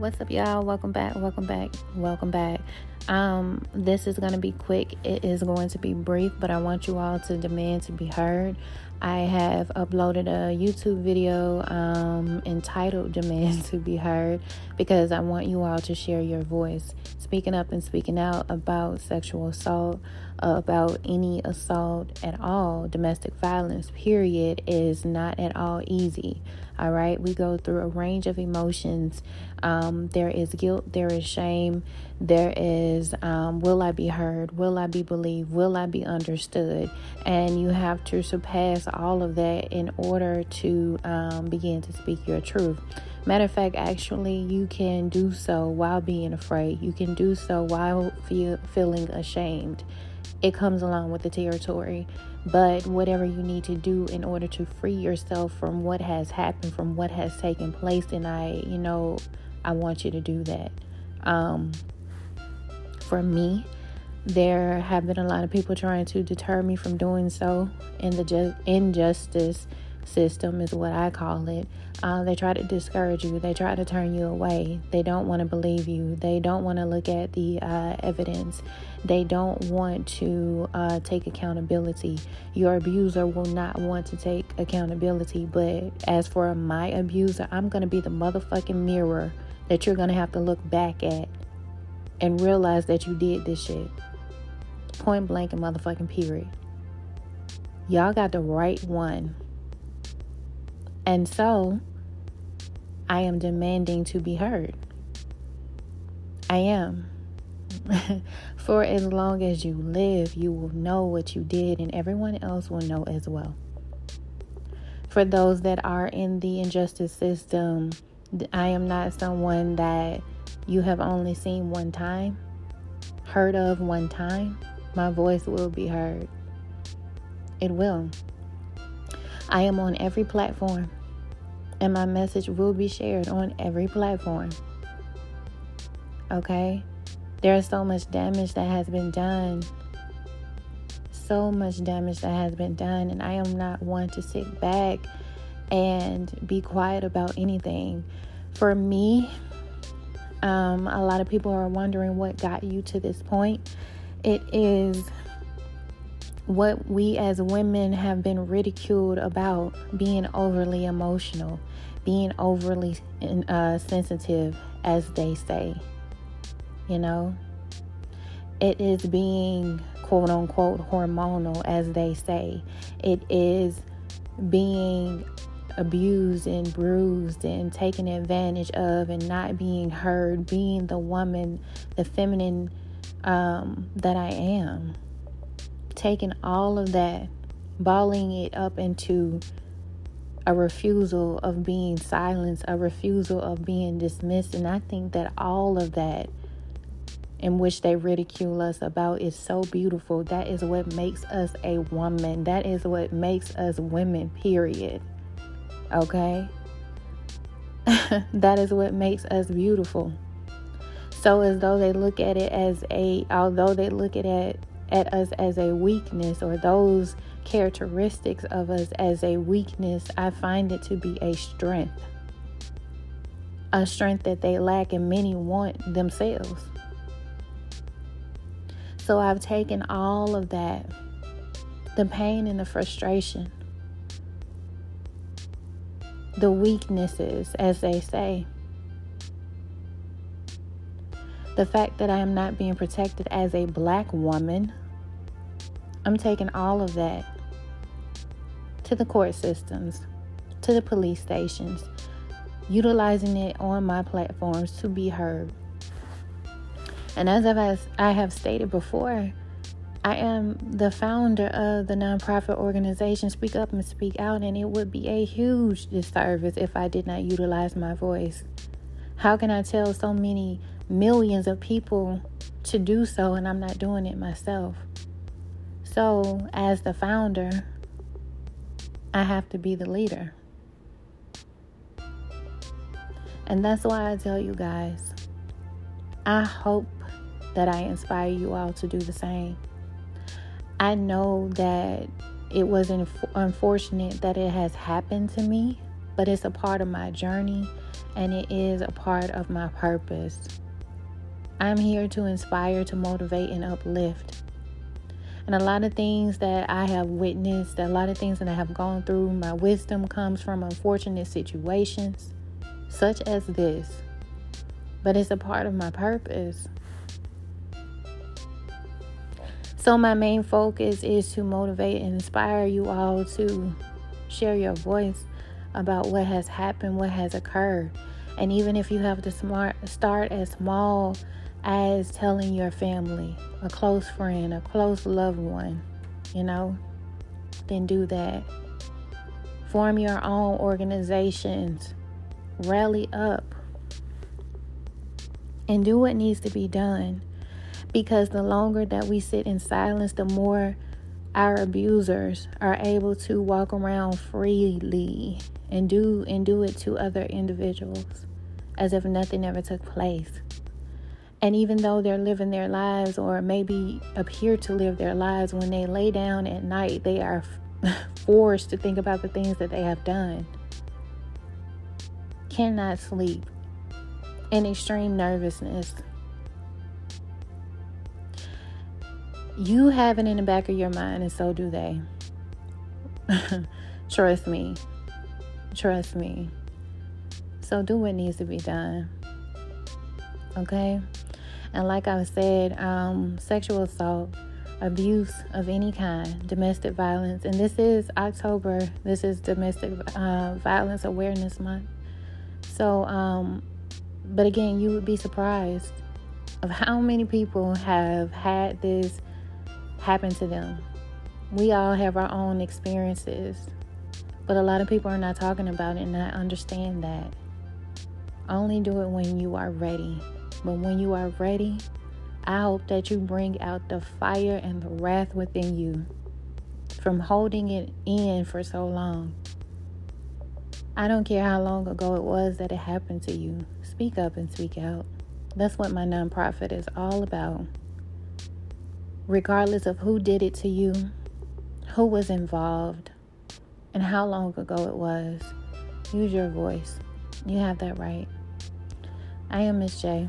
What's up, y'all? Welcome back. Welcome back. Welcome back. Um, this is going to be quick. It is going to be brief, but I want you all to demand to be heard. I have uploaded a YouTube video um, entitled Demand to Be Heard because I want you all to share your voice, speaking up and speaking out about sexual assault, about any assault at all. Domestic violence, period, is not at all easy. All right, we go through a range of emotions. Um, there is guilt, there is shame, there is um, will I be heard, will I be believed, will I be understood, and you have to surpass all of that in order to um, begin to speak your truth. Matter of fact, actually, you can do so while being afraid. You can do so while feel, feeling ashamed. It comes along with the territory. But whatever you need to do in order to free yourself from what has happened, from what has taken place, and I, you know, I want you to do that. Um, for me, there have been a lot of people trying to deter me from doing so and the ju- injustice system is what I call it. Uh, they try to discourage you. They try to turn you away. They don't want to believe you. They don't want to look at the uh, evidence. They don't want to uh, take accountability. Your abuser will not want to take accountability. But as for my abuser, I'm going to be the motherfucking mirror that you're going to have to look back at and realize that you did this shit. Point blank and motherfucking period. Y'all got the right one. And so, I am demanding to be heard. I am. For as long as you live, you will know what you did, and everyone else will know as well. For those that are in the injustice system, I am not someone that you have only seen one time, heard of one time. My voice will be heard. It will. I am on every platform and my message will be shared on every platform. Okay? There is so much damage that has been done. So much damage that has been done, and I am not one to sit back and be quiet about anything. For me, um, a lot of people are wondering what got you to this point. It is what we as women have been ridiculed about being overly emotional, being overly uh, sensitive, as they say. You know, it is being quote unquote hormonal, as they say. It is being abused and bruised and taken advantage of and not being heard, being the woman, the feminine um, that I am taking all of that, balling it up into a refusal of being silenced, a refusal of being dismissed. And I think that all of that in which they ridicule us about is so beautiful. That is what makes us a woman. That is what makes us women, period. Okay? that is what makes us beautiful. So, as though they look at it as a, although they look at it at us as a weakness or those characteristics of us as a weakness, I find it to be a strength. A strength that they lack and many want themselves. So I've taken all of that the pain and the frustration, the weaknesses, as they say the fact that I am not being protected as a black woman, I'm taking all of that to the court systems, to the police stations, utilizing it on my platforms to be heard. And as I've, I have stated before, I am the founder of the nonprofit organization Speak Up and Speak Out, and it would be a huge disservice if I did not utilize my voice. How can I tell so many millions of people to do so and I'm not doing it myself. So, as the founder, I have to be the leader. And that's why I tell you guys, I hope that I inspire you all to do the same. I know that it was unfortunate that it has happened to me, but it's a part of my journey and it is a part of my purpose. I'm here to inspire, to motivate, and uplift. And a lot of things that I have witnessed, a lot of things that I have gone through, my wisdom comes from unfortunate situations, such as this. But it's a part of my purpose. So, my main focus is to motivate and inspire you all to share your voice about what has happened, what has occurred. And even if you have to smart, start as small as telling your family, a close friend, a close loved one, you know, then do that. Form your own organizations, rally up, and do what needs to be done. Because the longer that we sit in silence, the more our abusers are able to walk around freely and do and do it to other individuals as if nothing ever took place. And even though they're living their lives or maybe appear to live their lives, when they lay down at night, they are forced to think about the things that they have done. Cannot sleep. In extreme nervousness. You have it in the back of your mind, and so do they. Trust me. Trust me. So do what needs to be done. Okay? And like I said, um, sexual assault, abuse of any kind, domestic violence, and this is October. This is Domestic uh, Violence Awareness Month. So, um, but again, you would be surprised of how many people have had this happen to them. We all have our own experiences, but a lot of people are not talking about it and I understand that. Only do it when you are ready. But when you are ready, I hope that you bring out the fire and the wrath within you from holding it in for so long. I don't care how long ago it was that it happened to you. Speak up and speak out. That's what my nonprofit is all about. Regardless of who did it to you, who was involved, and how long ago it was, use your voice. You have that right. I am Miss J.